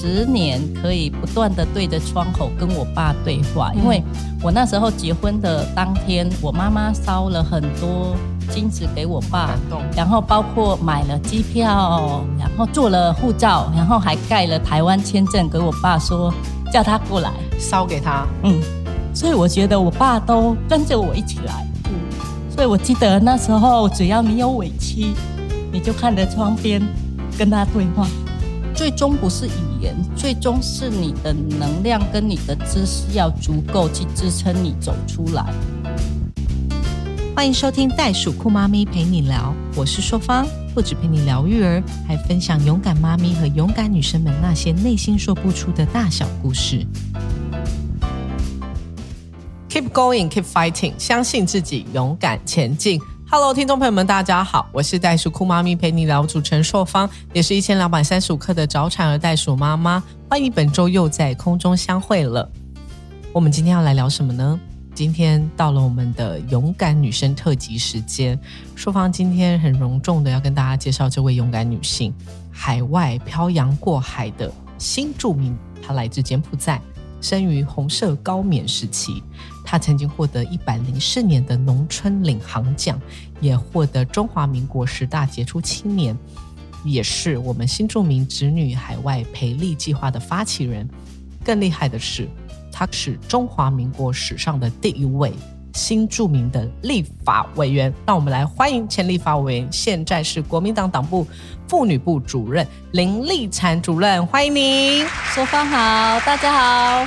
十年可以不断的对着窗口跟我爸对话，因为我那时候结婚的当天，我妈妈烧了很多金子给我爸，然后包括买了机票，然后做了护照，然后还盖了台湾签证给我爸，说叫他过来烧给他。嗯，所以我觉得我爸都跟着我一起来。嗯，所以我记得那时候只要你有委屈，你就看着窗边跟他对话。最终不是语言，最终是你的能量跟你的知识要足够去支撑你走出来。欢迎收听袋鼠酷妈咪陪你聊，我是硕芳，不止陪你聊育儿，还分享勇敢妈咪和勇敢女生们那些内心说不出的大小故事。Keep going, keep fighting，相信自己，勇敢前进。Hello，听众朋友们，大家好，我是袋鼠酷妈咪陪你聊主持人硕芳，也是一千两百三十五克的早产儿袋鼠妈妈。欢迎本周又在空中相会了。我们今天要来聊什么呢？今天到了我们的勇敢女生特辑时间。硕芳今天很隆重的要跟大家介绍这位勇敢女性，海外漂洋过海的新著名，她来自柬埔寨。生于红色高棉时期，他曾经获得一百零四年的农村领航奖，也获得中华民国十大杰出青年，也是我们新著名子女海外培力计划的发起人。更厉害的是，他是中华民国史上的第一位。新著名的立法委员，让我们来欢迎前立法委员，现在是国民党党部妇女部主任林立婵主任，欢迎您。说芳好，大家好，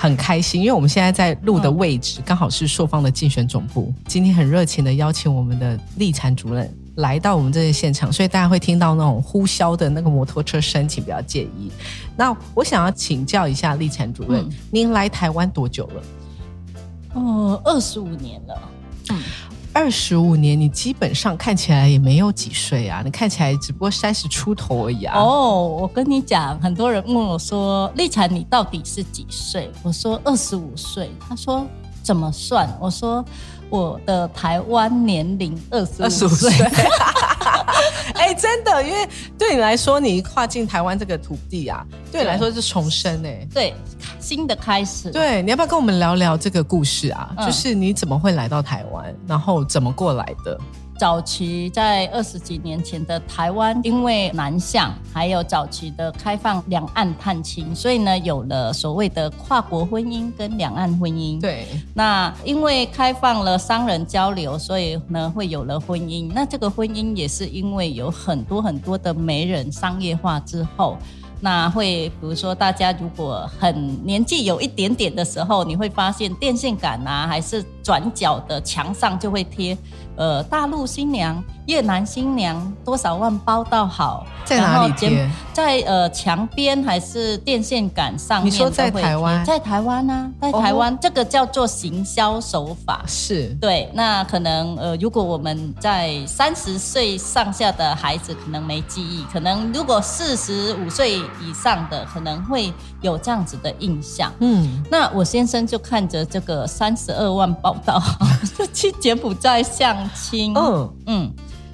很开心，因为我们现在在录的位置刚好是硕方的竞选总部。今天很热情的邀请我们的立产主任来到我们这个现场，所以大家会听到那种呼啸的那个摩托车声，请不要介意。那我想要请教一下立产主任，您来台湾多久了？哦，二十五年了。嗯，二十五年，你基本上看起来也没有几岁啊，你看起来只不过三十出头而已啊。哦，我跟你讲，很多人问我说：“丽婵，你到底是几岁？”我说：“二十五岁。”他说：“怎么算？”我说：“我的台湾年龄二十五岁。” 哎，真的，因为对你来说，你跨进台湾这个土地啊，对你来说是重生哎，对，新的开始。对，你要不要跟我们聊聊这个故事啊？就是你怎么会来到台湾，然后怎么过来的？早期在二十几年前的台湾，因为南向，还有早期的开放两岸探亲，所以呢，有了所谓的跨国婚姻跟两岸婚姻。对，那因为开放了商人交流，所以呢，会有了婚姻。那这个婚姻也是因为有很多很多的媒人商业化之后。那会，比如说，大家如果很年纪有一点点的时候，你会发现电线杆啊，还是转角的墙上就会贴，呃，大陆新娘。越南新娘多少万包到好，在哪里贴？在呃墙边还是电线杆上面？你说在台湾？在台湾呢？在台湾，这个叫做行销手法。是对。那可能呃，如果我们在三十岁上下的孩子可能没记忆，可能如果四十五岁以上的可能会有这样子的印象。嗯。那我先生就看着这个三十二万包到好，就去柬埔寨相亲。嗯。嗯。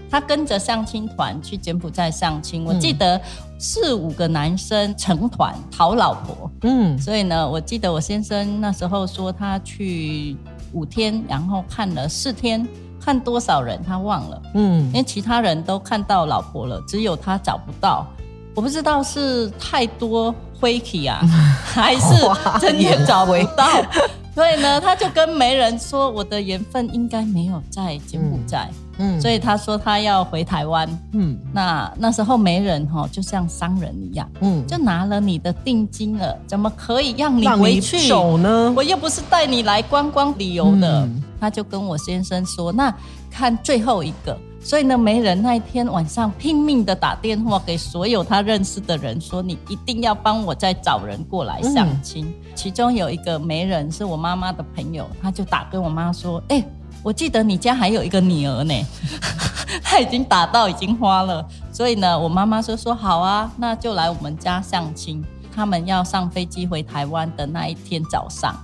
他跟着相亲团去柬埔寨相亲，我记得四五个男生成团讨老婆，嗯，所以呢，我记得我先生那时候说他去五天，然后看了四天，看多少人他忘了，嗯，因为其他人都看到老婆了，只有他找不到，我不知道是太多灰体啊，还是真的找不到，所以呢，他就跟媒人说，我的缘分应该没有在柬埔寨。嗯，所以他说他要回台湾，嗯，那那时候媒人哈，就像商人一样，嗯，就拿了你的定金了，怎么可以让你回去？走呢？我又不是带你来观光旅游的。他就跟我先生说，那看最后一个，所以呢，媒人那一天晚上拼命的打电话给所有他认识的人，说你一定要帮我再找人过来相亲。其中有一个媒人是我妈妈的朋友，他就打跟我妈说，哎。我记得你家还有一个女儿呢，她已经打到已经花了，所以呢，我妈妈就说好啊，那就来我们家相亲。他们要上飞机回台湾的那一天早上，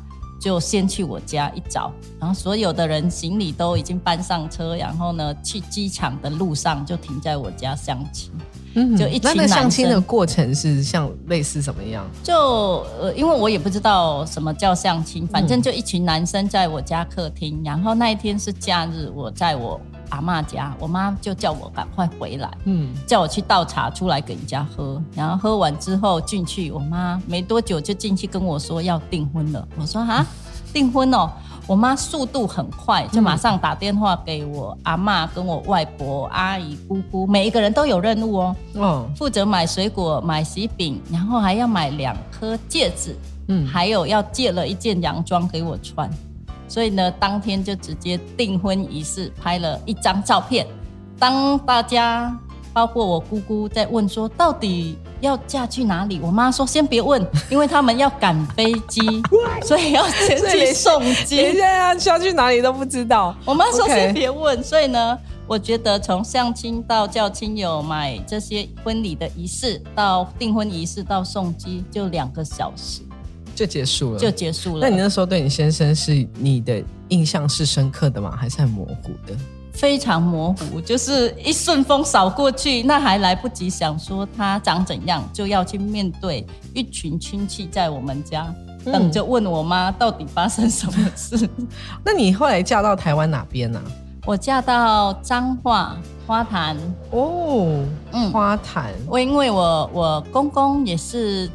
就先去我家一早，然后所有的人行李都已经搬上车，然后呢，去机场的路上就停在我家相亲。嗯，就一群男生。相亲的过程是像类似什么样？就呃，因为我也不知道什么叫相亲，反正就一群男生在我家客厅，然后那一天是假日，我在我阿妈家，我妈就叫我赶快回来，嗯，叫我去倒茶出来给人家喝，然后喝完之后进去，我妈没多久就进去跟我说要订婚了，我说哈，订婚哦。我妈速度很快，就马上打电话给我阿妈、跟我外婆、阿姨、姑姑，每一个人都有任务哦。哦，负责买水果、买喜饼，然后还要买两颗戒指，嗯，还有要借了一件洋装给我穿。所以呢，当天就直接订婚仪式拍了一张照片。当大家，包括我姑姑在问说，到底。要嫁去哪里？我妈说先别问，因为他们要赶飞机，所以要先去送机。现在要去哪里都不知道。我妈说先别问，所以呢，我觉得从相亲到叫亲友买这些婚礼的仪式，到订婚仪式到送机，就两个小时就结束了，就结束了。那你那时候对你先生是你的印象是深刻的吗？还是很模糊的？非常模糊，就是一顺风扫过去，那还来不及想说他长怎样，就要去面对一群亲戚在我们家等着问我妈到底发生什么事。那你后来嫁到台湾哪边呢？我嫁到彰化花坛哦，嗯，花坛。我因为我我公公也是。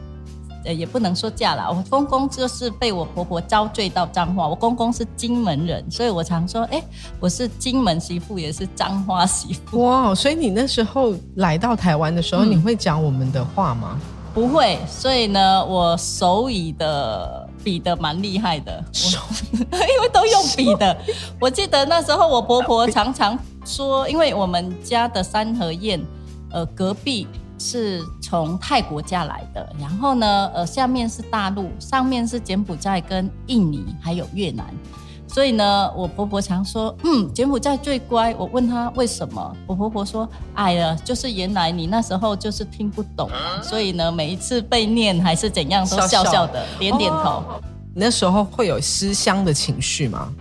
呃，也不能说嫁了，我公公就是被我婆婆遭罪到彰化。我公公是金门人，所以我常说，哎，我是金门媳妇，也是彰化媳妇。哇，所以你那时候来到台湾的时候，你会讲我们的话吗？不会，所以呢，我手语的比的蛮厉害的，因为都用笔的。我记得那时候我婆婆常常说，因为我们家的三合宴，呃，隔壁。是从泰国嫁来的，然后呢，呃，下面是大陆，上面是柬埔寨跟印尼，还有越南。所以呢，我婆婆常说，嗯，柬埔寨最乖。我问她为什么，我婆婆说，哎呀，就是原来你那时候就是听不懂，所以呢，每一次被念还是怎样，都笑笑的，点点头。那时候会有思乡的情绪吗？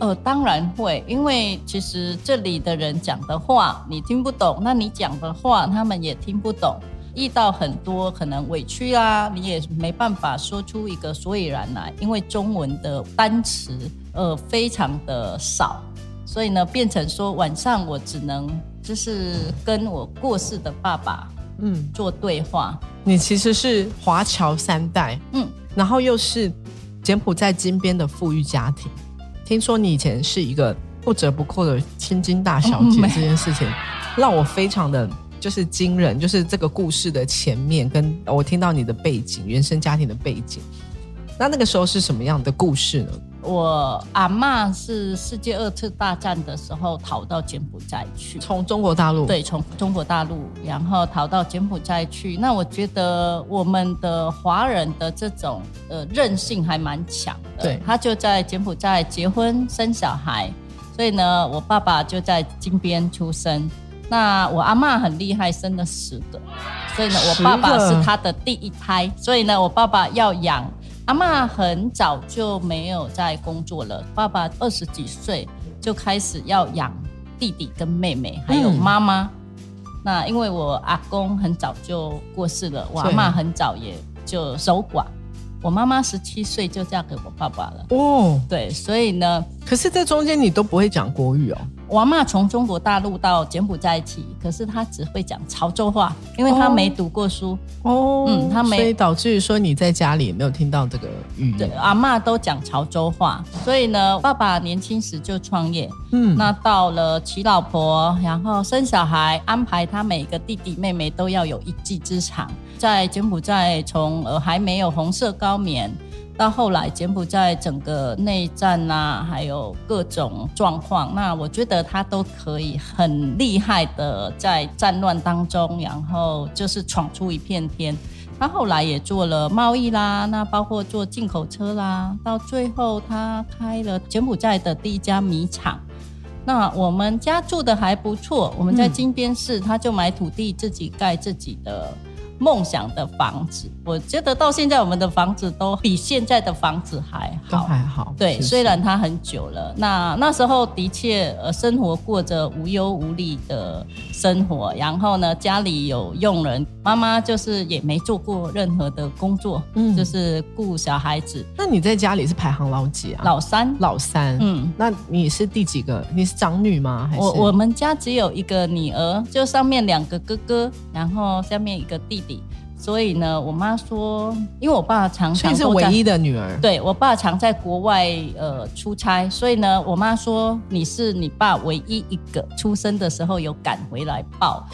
呃，当然会，因为其实这里的人讲的话你听不懂，那你讲的话他们也听不懂，遇到很多可能委屈啊，你也没办法说出一个所以然来，因为中文的单词呃非常的少，所以呢变成说晚上我只能就是跟我过世的爸爸嗯做对话。你其实是华侨三代，嗯，然后又是柬埔寨金边的富裕家庭。听说你以前是一个不折不扣的千金大小姐，这件事情让我非常的就是惊人。就是这个故事的前面，跟我听到你的背景、原生家庭的背景，那那个时候是什么样的故事呢？我阿妈是世界二次大战的时候逃到柬埔寨去，从中国大陆对，从中国大陆，然后逃到柬埔寨去。那我觉得我们的华人的这种呃韧性还蛮强的。对，他就在柬埔寨结婚生小孩，所以呢，我爸爸就在金边出生。那我阿妈很厉害，生了十个，所以呢，我爸爸是他的第一胎，所以呢，我爸爸要养。阿妈很早就没有在工作了，爸爸二十几岁就开始要养弟弟跟妹妹，还有妈妈。那因为我阿公很早就过世了，我阿妈很早也就守寡。我妈妈十七岁就嫁给我爸爸了。哦，对，所以呢，可是在中间你都不会讲国语哦。我妈从中国大陆到柬埔寨起，可是她只会讲潮州话，因为她没读过书。哦，嗯，她没，所以导致于说你在家里没有听到这个语言。阿妈都讲潮州话，所以呢，爸爸年轻时就创业。嗯，那到了娶老婆，然后生小孩，安排他每个弟弟妹妹都要有一技之长。在柬埔寨，从呃还没有红色高棉，到后来柬埔寨整个内战呐，还有各种状况，那我觉得他都可以很厉害的在战乱当中，然后就是闯出一片天。他后来也做了贸易啦，那包括做进口车啦，到最后他开了柬埔寨的第一家米厂。那我们家住的还不错，我们在金边市，他就买土地自己盖自己的。梦想的房子。我觉得到现在我们的房子都比现在的房子还好。还好。对，是是虽然它很久了，那那时候的确呃生活过着无忧无虑的生活，然后呢家里有佣人，妈妈就是也没做过任何的工作，嗯就是顾小孩子。那你在家里是排行老几啊？老三，老三。嗯，那你是第几个？你是长女吗？还是我我们家只有一个女儿，就上面两个哥哥，然后下面一个弟弟。所以呢，我妈说，因为我爸常常是唯一的女儿。对我爸常在国外呃出差，所以呢，我妈说你是你爸唯一一个出生的时候有赶回来抱，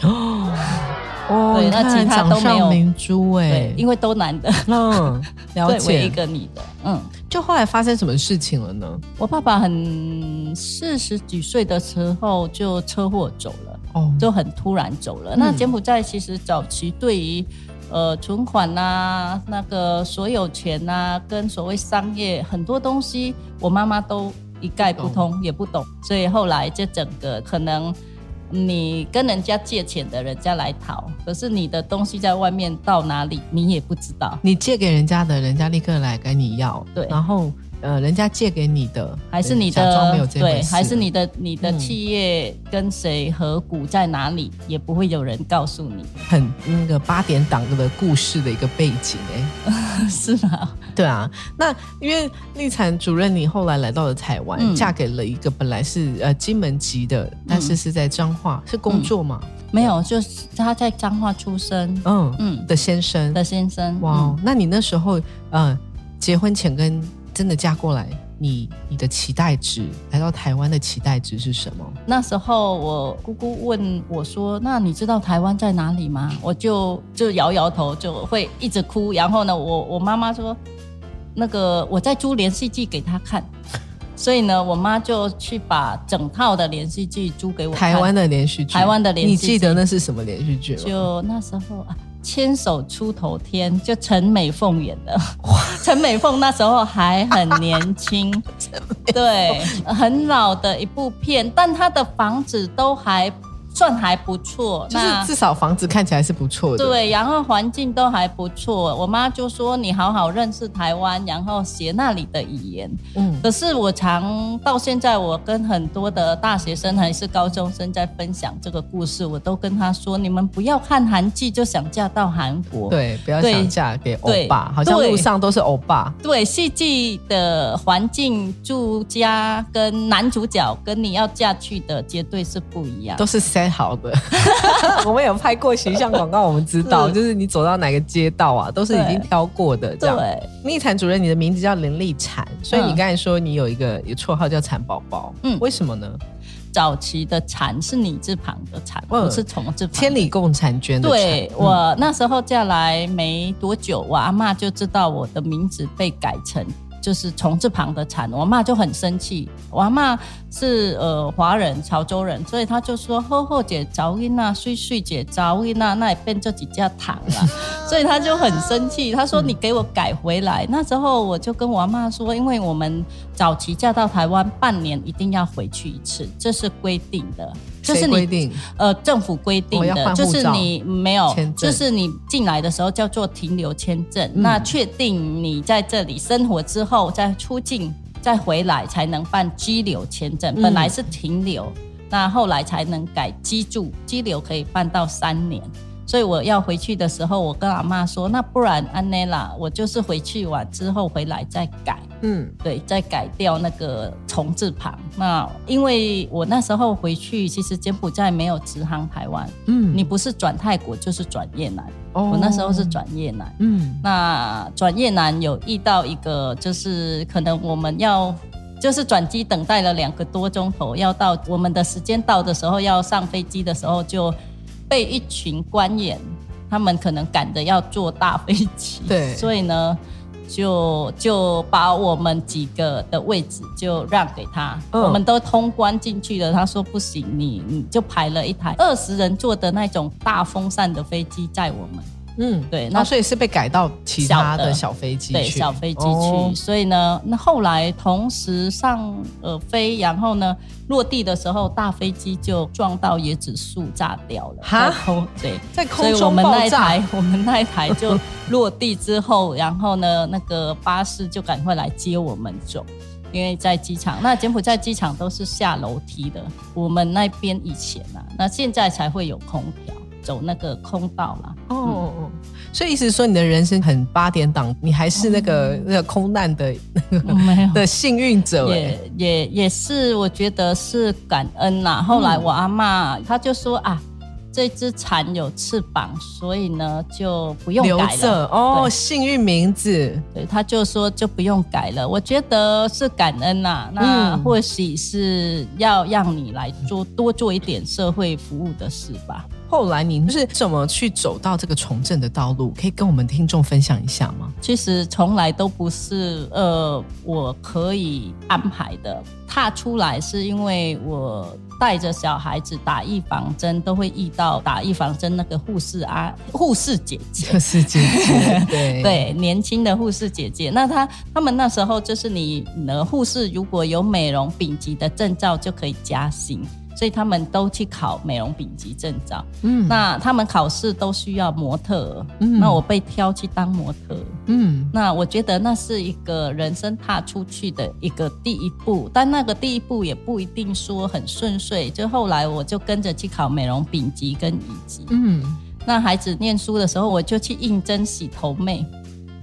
哦，对那其他都没有明珠哎对，，因为都男的，嗯，了解，唯一一。个女的，嗯，就后来发生什么事情了呢？我爸爸很四十几岁的时候就车祸走了。哦，就很突然走了。嗯。那柬埔寨其实早期对于呃存款呐、那个所有权呐、跟所谓商业很多东西，我妈妈都一概不通，也不懂，所以后来这整个可能。你跟人家借钱的，人家来讨，可是你的东西在外面到哪里，你也不知道，你借给人家的，人家立刻来跟你要，对。然后呃，人家借给你的，还是你的对，还是你的你的嗯。企业跟谁合股在哪里，也不会有人告诉你，很那个八点档的故事的一个背景哎、是吗？对啊，那因为立产主任你后来来到了台湾，嗯。嫁给了一个本来是呃金门籍的，但是是在彰化，是工作嘛？没有，就是他在彰化出生，嗯嗯。的先生。的先生。哇那你那时候呃结婚前跟真的嫁过来，你你的期待值来到台湾的期待值是什么？那时候我姑姑问我说：“那你知道台湾在哪里吗？”我就就摇摇头，就会一直哭。然后呢，我我妈妈说：“那个我在租连续剧给她看。”所以呢，我妈就去把整套的连续剧租给我。台湾的连续剧，台湾的连续剧你记得那是什么连续剧吗？就那时候啊，牵手出头天，就陈美凤演的。陈美凤那时候还很年轻，对，很老的一部片，但她的房子都还算还不错。就是至少房子看起来是不错的。，对，然后环境都还不错。我妈就说你好好认识台湾，然后学那里的语言。嗯，可是我常到现在，我跟很多的大学生还是高中生在分享这个故事，我都跟他说：你们不要看韩剧就想嫁到韩国。对，不要想嫁给欧巴，好像路上都是欧巴。对，戏剧的环境、住家跟男主角跟你要嫁去的绝对是不一样。都是 set 好的，我们有拍过形象广告，我们知道，就是你走到哪个街道啊，都是已经对。挑过的。这样，对，立产主任，你的名字叫林丽产，所以你嗯刚才说你有一个有绰号叫产宝宝，嗯。嗯，为什么呢？早期的产是女字旁的产，嗯。不是从字旁。千里共婵娟的婵对、我那时候嫁来没多久，我阿妈就知道我的名字被改成就是虫字旁的产，我妈就很生气。我阿嬷是呃华人潮州人，所以她就说：“厚厚姐早音啊，睡睡姐早音啊，那也变这几家糖了。”所以她就很生气，她说：“你给我改回来。那时候我就跟我阿嬷说，因为我们早期嫁到台湾半年一定要回去一次，这是规定的。这是你规定？呃，政府规定的，就是你没有就是你进来的时候叫做停留签证。嗯那确定你在这里生活之后，再出境再回来才能办居留签证。嗯本来是停留，那后来才能改居住，居留可以办到三年。所以我要回去的时候，我跟阿妈说，那不然安内啦，我就是回去完之后回来再改。嗯，对，再改掉那个虫字旁。那因为我那时候回去，其实柬埔寨没有直航台湾，嗯你不是转泰国就是转越南。哦我那时候是，转越南，嗯那转越南有遇到一个，就是可能我们要。就是转机等待了两个多钟头，要到我们的时间到的时候，要上飞机的时候，就被一群官员，他们可能赶着要坐大飞机，对所以呢，就就把我们几个的位置就让给他，嗯我们都通关进去了。他说不行，你你就排了一台二十人坐的那种大风扇的飞机载我们。嗯，对，那所以是被改到其他的小飞机对小飞机去，所以呢，那后来同时上呃飞，然后呢落地的时候，大飞机就撞到椰子树炸掉了。哈，对，在空中爆炸。我们那一台就落地之后，然后呢，那个巴士就赶快来接我们走。因为在机场，那柬埔寨机场都是下楼梯的。我们那边以前啊，那现在才会有空调，走那个空道了。哦所以意思说你的人生很八点档，你还是那个那个空难的那个的幸运者。也也也是，我觉得是感恩呐。后来我阿妈她就说啊。这只蝉有翅膀，所以呢就不用改了。哦，幸运名字，对，他就说就不用改了。我觉得是感恩呐，那或许是要让你来做多做一点社会服务的事吧。后来你是怎么去走到这个从政的道路？可以跟我们听众分享一下吗？其实从来都不是呃，我可以安排的。踏出来是因为我带着小孩子打预防针，都会遇到打预防针那个护士啊，护士姐姐，护士姐姐，对 对，年轻的护士姐姐。那她他们那时候就是你的护士，如果有美容丙级的证照，就可以加薪。所以他们都去考美容丙级证照，嗯，那他们考试都需要模特，嗯，那我被挑去当模特，嗯，那我觉得那是一个人生踏出去的一个第一步，但那个第一步也不一定说很顺遂，就后来我就跟着去考美容丙级跟乙级，嗯，那孩子念书的时候，我就去应征洗头妹，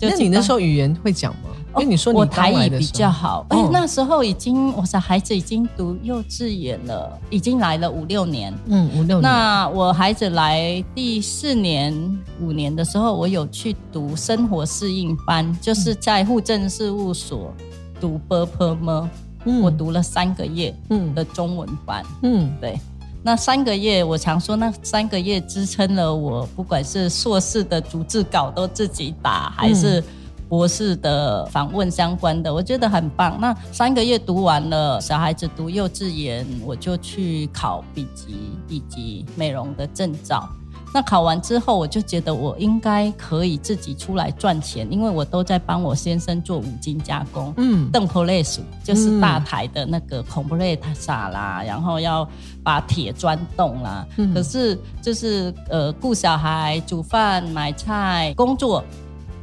那你那时候语言会讲吗？因为你说我台语比较好，哎，那时候已经，我的孩子已经读幼稚园了，已经来了五六年，嗯，五六年。那我孩子来第四年、五年的时候，我有去读生活适应班，就是在户政事务所读 b p m，嗯，我读了三个月，嗯的中文班，嗯，对，那三个月我常说，那三个月支撑了我，不管是硕士的逐字稿都自己打，还是。博士的访问相关的，我觉得很棒。那三个月读完了，小孩子读幼稚园，我就去考笔级以及美容的证照。那考完之后，我就觉得我应该可以自己出来赚钱，因为我都在帮我先生做五金加工。嗯，邓普雷鼠就是大台的那个孔普雷萨啦，然后要把铁钻洞啦。可是就是呃，顾小孩、煮饭、买菜、工作。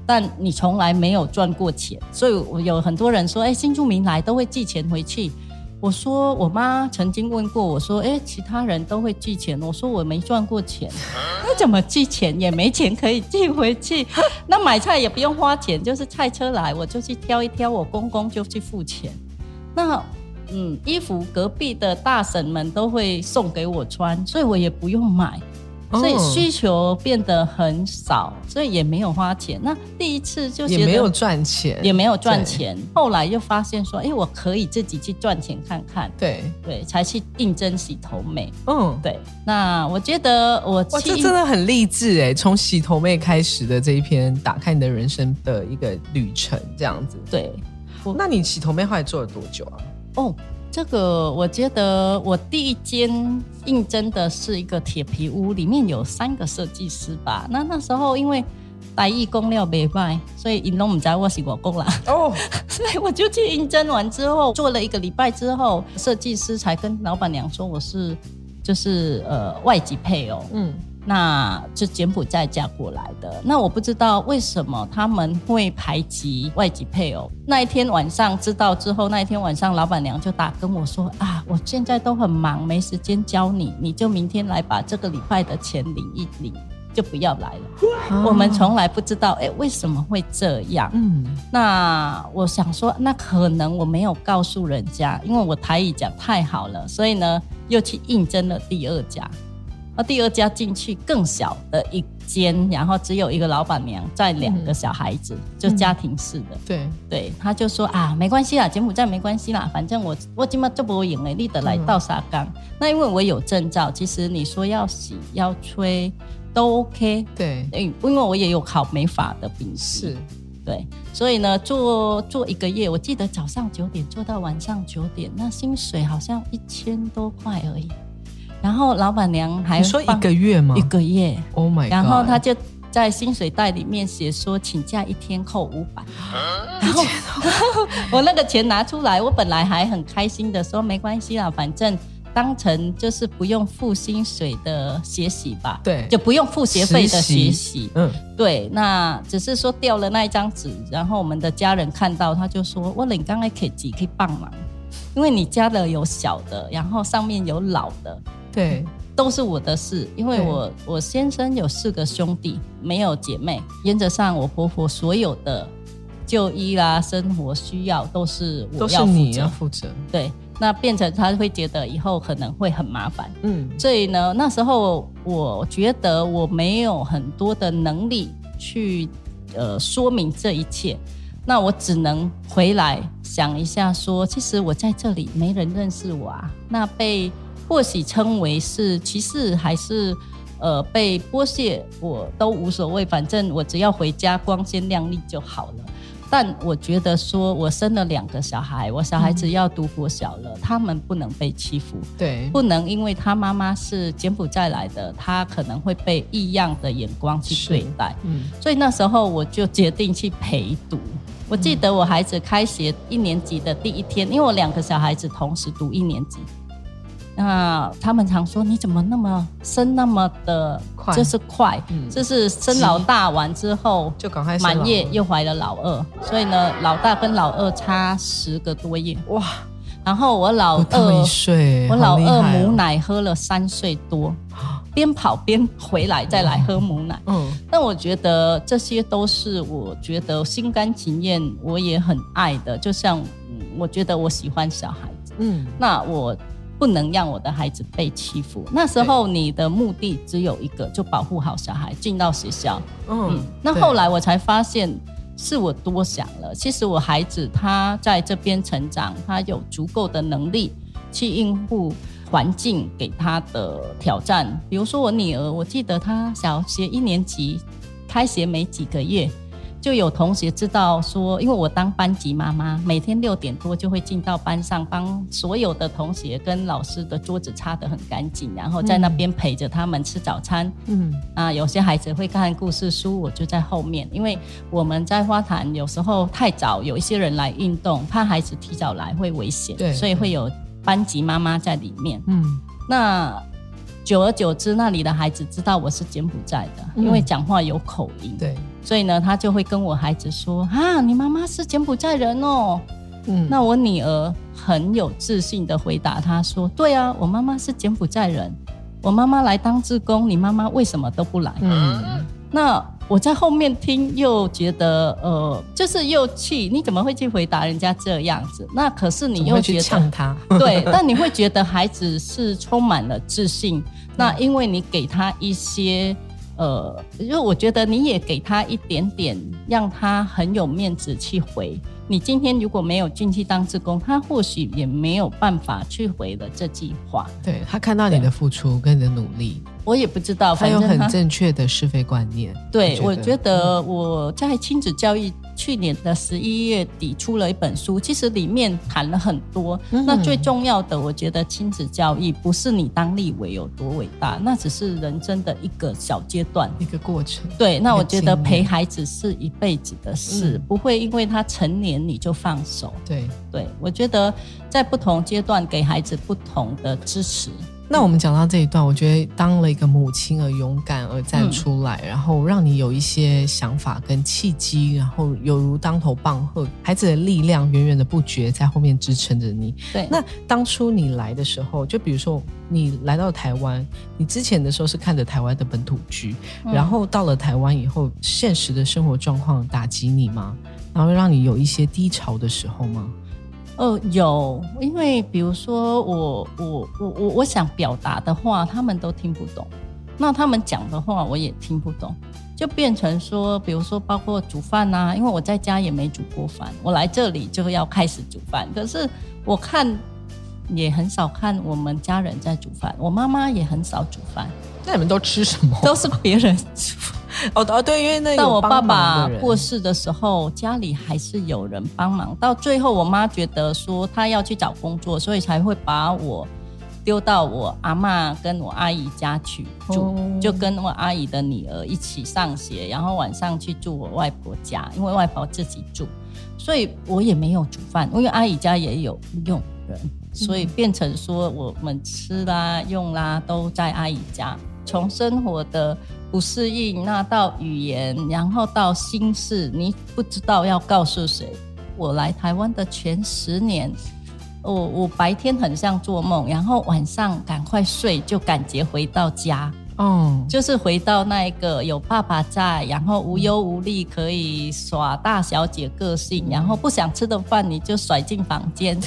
但你从来没有赚过钱，所以我有很多人说：“哎，新住民来都会寄钱回去。”我说：“我妈曾经问过我说：‘哎，其他人都会寄钱，我说我没赚过钱，那怎么寄钱也没钱可以寄回去？那买菜也不用花钱，就是菜车来我就去挑一挑，我公公就去付钱。那嗯，衣服隔壁的大婶们都会送给我穿，所以我也不用买。”所以需求变得很少，所以也没有花钱。那第一次就也没有赚钱，也没有赚钱。后来又发现说，哎，我可以自己去赚钱看看。对对，才去应征洗头妹。嗯，对。那我觉得我哇，这真的很励志哎！从洗头妹开始的这一篇，打开你的人生的一个旅程，这样子。对。那你洗头妹后来做了多久啊？哦。这个我觉得，我第一间应征的是一个铁皮屋，里面有三个设计师吧。那那时候因为白艺工料没卖，所以引龙唔在我是我工啦。哦，所以我就去应征完之后，做了一个礼拜之后，设计师才跟老板娘说我是就是呃外籍配偶。嗯。那就柬埔寨嫁过来的，那我不知道为什么他们会排挤外籍配偶。那一天晚上知道之后，那一天晚上老板娘就打跟我说啊，我现在都很忙，没时间教你，你就明天来把这个礼拜的钱领一领，就不要来了。我们从来不知道，哎，为什么会这样？嗯，那我想说，那可能我没有告诉人家，因为我台语讲太好了，所以呢，又去应征了第二家。那第二家进去更小的一间，然后只有一个老板娘在两个小孩子，就家庭式的。对对，他就说啊，没关系啦，柬埔寨没关系啦，反正我我今嘛这不赢了，立得来到沙缸。那因为我有证照，其实你说要洗要吹都 OK。对，因因为我也有考美法的笔试。对，所以呢，做做一个月，我记得早上九点做到晚上九点，那薪水好像一千多块而已。然后老板娘还说一个月吗？一个月，Oh my，然后他就在薪水袋里面写说请假一天扣五百，然后 我那个钱拿出来，我本来还很开心的说没关系啦，反正当成就是不用付薪水的学习吧，对，就不用付学费的学习，嗯，对，那只是说掉了那一张纸，然后我们的家人看到，他就说：“我你刚才可以几可以帮忙，因为你家的有小的，然后上面有老的，对，都是我的事。因为我我先生有四个兄弟，没有姐妹，原则上我婆婆所有的就医啦、生活需要都是我要负责，对，那变成他会觉得以后可能会很麻烦。嗯，所以呢，那时候我觉得我没有很多的能力去呃说明这一切，那我只能回来想一下说，其实我在这里没人认识我啊，那被或许称为是歧视还是。呃，被剥削我都无所谓，反正我只要回家光鲜亮丽就好了。但我觉得说，我生了两个小孩，我小孩子要读国小了，他们不能被欺负，对，不能因为他妈妈是柬埔寨来的，他可能会被异样的眼光去对待。嗯，所以那时候我就决定去陪读。我记得我孩子开学一年级的第一天，因为我两个小孩子同时读一年级，那他们常说你怎么那么生那么的快。就是快，嗯。就是生老大完之后就赶快满月又怀了老二，所以呢，老大跟老二差十个多月，哇，然后我老二一岁，我老二母，奶喝了三岁多，边跑边回来再来喝母奶。嗯，但我觉得这些都是我觉得心甘情愿，我也很爱的。就像嗯我觉得我喜欢小孩子，嗯，那我不能让我的孩子被欺负。那时候你的目的只有一个，就保护好小孩进到学校。嗯嗯，，那后来我才发现是我多想了。其实我孩子他在这边成长，他有足够的能力去应付环境给他的挑战。比如说我女儿，我记得她小学一年级开学没几个月。就有同学知道说，因为我当班级妈妈，每天六点多就会进到班上，帮所有的同学跟老师的桌子擦得很干净，然后在那边陪着他们吃早餐。嗯，啊，有些孩子会看故事书，我就在后面，因为我们在花坛有时候太早，有一些人来运动，怕孩子提早来会危险，对所以会有班级妈妈在里面。嗯，那久而久之，那里的孩子知道我是柬埔寨的，嗯。因为讲话有口音，对，所以呢，他就会跟我孩子说：“啊，你妈妈是柬埔寨人哦。”嗯，那我女儿很有自信的回答他说：“对啊，我妈妈是柬埔寨人，我妈妈来当志工，你妈妈为什么都不来？”嗯，那我在后面听，又觉得呃，就是又气，你怎么会去回答人家这样子？那可是你又觉得呛他，对，但你会觉得孩子是充满了自信。那因为你给他一些呃，因为我觉得你也给他一点点，让他很有面子去回。你今天如果没有进去当志工，他或许也没有办法去回了这句话。对他看到你的付出跟你的努力，我也不知道，他有很正确的是非观念。对，我我觉得我在亲子教育去年的十一月底出了一本书，其实里面谈了很多。嗯那最重要的，我觉得亲子教育不是你当立委有多伟大，那只是人生的一个小阶段。一个过程，对，那我觉得陪孩子是一辈子的事，嗯不会因为他成年你就放手。对。对我觉得在不同阶段给孩子不同的支持。那我们讲到这一段，我觉得当了一个母亲而勇敢而站出来，然后让你有一些想法跟契机，然后犹如当头棒喝，孩子的力量源源的不绝在后面支撑着你。对，那当初你来的时候，就比如说你来到台湾，你之前的时候是看着台湾的本土剧，嗯然后到了台湾以后，现实的生活状况打击你吗？然后让你有一些低潮的时候吗？呃，有，因为比如说我我我我我想表达的话，他们都听不懂，那他们讲的话我也听不懂，就变成说，比如说包括煮饭呐、因为我在家也没煮过饭，我来这里就要开始煮饭，可是我看也很少看我们家人在煮饭，我妈妈也很少煮饭，那你们都吃什么？都是别人煮。哦哦，对，因为那到我爸爸过世的时候，家里还是有人帮忙。到最后，我妈觉得说她要去找工作，所以才会把我丢到我阿妈跟我阿姨家去住，就跟我阿姨的女儿一起上学，然后晚上去住我外婆家，因为外婆自己住，所以我也没有煮饭，因为阿姨家也有佣人，所以变成说我们吃啦、用啦都在阿姨家。从生活的不适应，那到语言，然后到心事，你不知道要告诉谁。我来台湾的前十年。我我白天很像做梦，然后晚上赶快睡，就感觉回到家，哦，就是回到那一个有爸爸在，然后无忧无虑，可以耍大小姐个性，然后不想吃的饭你就甩进房间，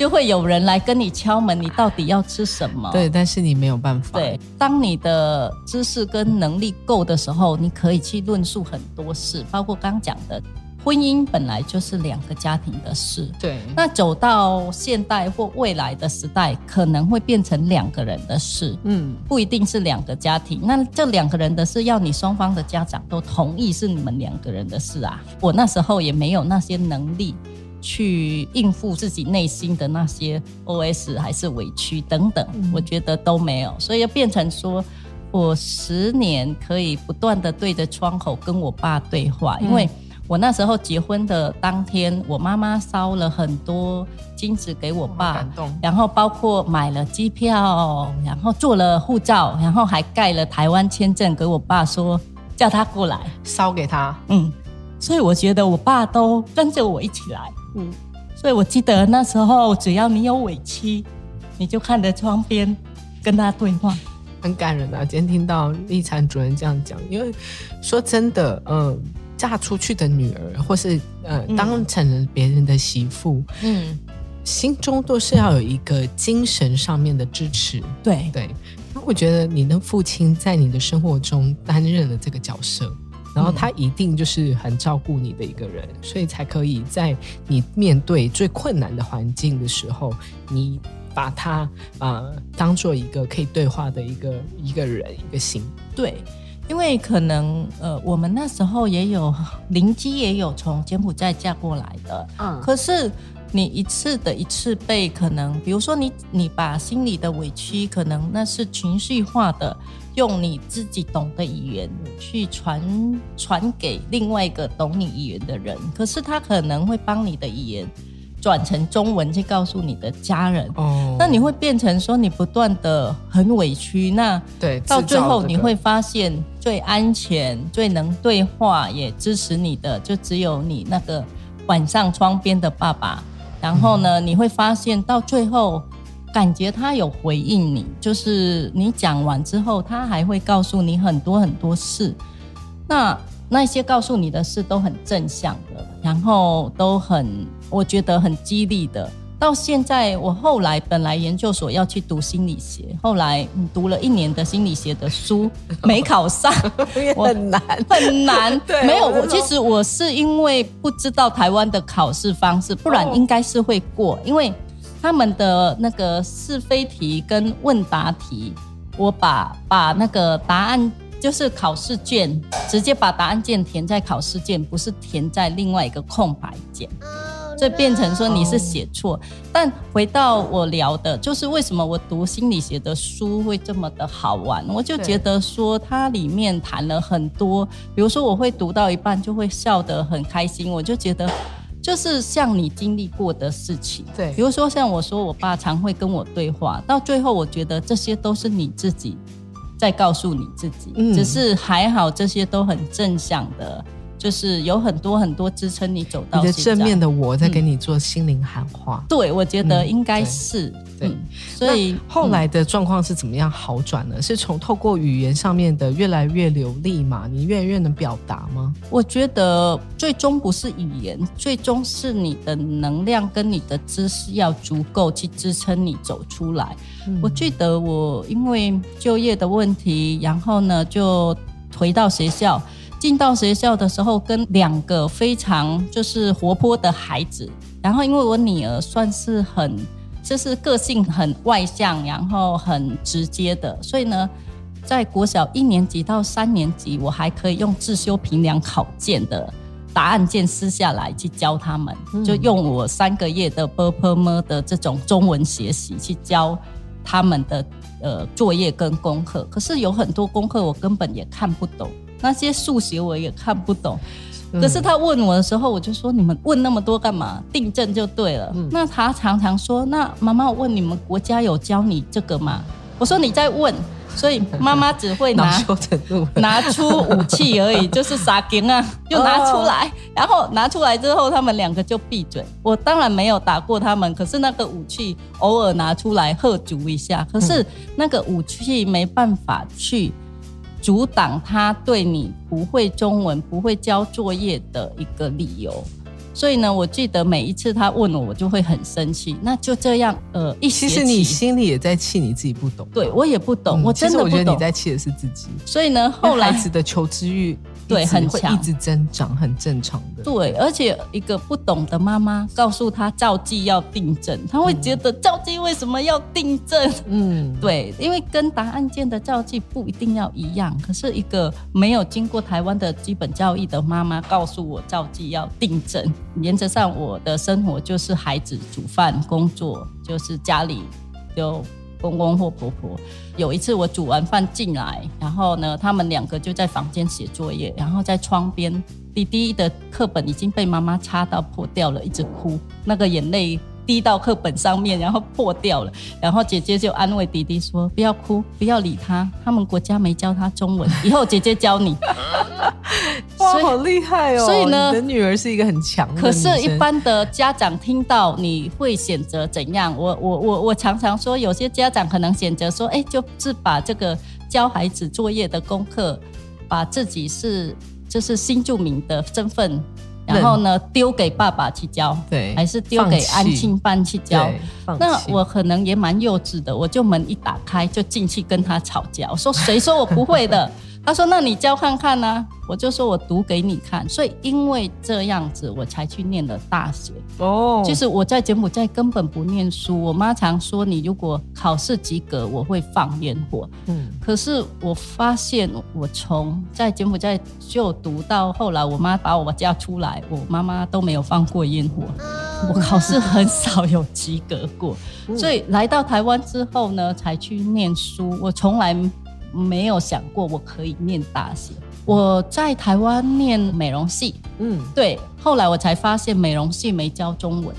就会有人来跟你敲门，你到底要吃什么？对，但是你没有办法。对，当你的知识跟能力够的时候，你可以去论述很多事，包括刚讲的。婚姻本来就是两个家庭的事，对。那走到现代或未来的时代，可能会变成两个人的事，嗯，不一定是两个家庭。那这两个人的事，要你双方的家长都同意是你们两个人的事啊。我那时候也没有那些能力去应付自己内心的那些 OS 还是委屈等等，我觉得都没有，所以变成说我十年可以不断的对着窗口跟我爸对话，因为。我那时候结婚的当天，我妈妈烧了很多金子给我爸，然后包括买了机票，然后做了护照，然后还盖了台湾签证给我爸，说叫他过来烧给他。嗯，所以我觉得我爸都跟着我一起来。嗯，所以我记得那时候，只要你有委屈，你就看着窗边跟他对话，很感人啊。今天听到立产主任这样讲，因为说真的，嗯。嫁出去的女儿，或是呃，当成了别人的媳妇，嗯，心中都是要有一个精神上面的支持。对对，那我觉得你的父亲在你的生活中担任了这个角色，然后他一定就是很照顾你的一个人，所以才可以在你面对最困难的环境的时候，你把他啊当做一个可以对话的一个一个人一个心。对。因为可能呃，我们那时候也有邻居也有从柬埔寨嫁过来的，嗯，可是你一次的一次被可能，比如说你你把心里的委屈，可能那是情绪化的，用你自己懂的语言去传传给另外一个懂你语言的人，可是他可能会帮你的语言。转成中文去告诉你的家人，哦，那你会变成说你不断的很委屈，那对，到最后你会发现最安全、最能对话也支持你的，就只有你那个晚上窗边的爸爸。然后呢，你会发现到最后，感觉他有回应你，就是你讲完之后，他还会告诉你很多很多事。那那些告诉你的事都很正向的，然后都很。我觉得很激励的。到现在，我后来本来研究所要去读心理学，后来读了一年的心理学的书，没考上，很难很难。对，没有我，其实我是因为不知道台湾的考试方式，不然应该是会过。因为他们的那个是非题跟问答题，我把把那个答案就是考试卷，直接把答案卷填在考试卷，不是填在另外一个空白卷。所以变成说你是写错，但回到我聊的，就是为什么我读心理学的书会这么的好玩？我就觉得说它里面谈了很多，比如说我会读到一半就会笑得很开心，我就觉得就是像你经历过的事情。对，比如说像我说我爸常会跟我对话，到最后我觉得这些都是你自己在告诉你自己，只是还好这些都很正向的。就是有很多很多支撑你走到你的正面的我在给你做心灵喊话。对，我觉得应该是对。所以后来的状况是怎么样好转呢？是从透过语言上面的越来越流利嘛？你越来越能表达吗？我觉得最终不是语言，最终是你的能量跟你的知识要足够去支撑你走出来。我记得我因为就业的问题，然后呢就回到学校。进到学校的时候，跟两个非常就是活泼的孩子，然后因为我女儿算是很就是个性很外向，然后很直接的，所以呢，在国小一年级到三年级，我还可以用自修评量考卷的答案卷撕下来去教他们，就用我三个月的 b p m 的这种中文学习去教。他们的呃作业跟功课。可是有很多功课我根本也看不懂，那些数学我也看不懂。可是他问我的时候，我就说你们问那么多干嘛？订正就对了。那他常常说，那妈妈我问你们国家有教你这个吗？我说你在问。所以妈妈只会拿拿出武器而已，就是撒金啊，就拿出来，然后拿出来之后，他们两个就闭嘴。我当然没有打过他们，可是那个武器偶尔拿出来喝足一下，可是那个武器没办法去阻挡他对你不会中文、不会交作业的一个理由。所以呢，我记得每一次他问我，我就会很生气。那就这样，呃，其实你心里也在气你自己不懂。对我也不懂，我真的我觉得你在气的是自己。所以呢，后来孩子的求知欲。对，很强，一直增长，很正常的。对，而且一个不懂的妈妈告诉他照剂要订正，他会觉得照剂为什么要订正？嗯，对，因为跟答案件的照剂不一定要一样。可是一个没有经过台湾的基本教育的妈妈告诉我照剂要订正，原则上我的生活就是孩子煮饭、工作，就是家里就。公公或婆婆，有一次我煮完饭进来，然后呢，他们两个就在房间写作业，然后在窗边，弟弟的课本已经被妈妈擦到破掉了，一直哭，那个眼泪。滴到课本上面，然后破掉了。然后姐姐就安慰弟弟说：“不要哭，不要理他。他们国家没教他中文，以后姐姐教你。”哇，好厉害哦！所以呢，你的女儿是一个很强。可是，一般的家长听到你会选择怎样？我我我我常常说，有些家长可能选择说：“哎，就是把这个教孩子作业的功课，把自己是就是新住民的身份。”然后呢，丢给爸爸去教，对，还是丢给安庆班去教？那我可能也蛮幼稚的，我就门一打开就进去跟他吵架，我说谁说我不会的？他说：“那你教看看呢？”我就说：“我读给你看。”所以因为这样子，我才去念了大学。哦，其实我在柬埔寨根本不念书。我妈常说：“你如果考试及格，我会放烟火。”嗯，可是我发现，我从在柬埔寨就读到后来，我妈把我叫出来，我妈妈都没有放过烟火。我考试很少有及格过，所以来到台湾之后呢，才去念书。我从来。没有想过我可以念大学。我在台湾念美容系，嗯，对。后来我才发现美容系没教中文，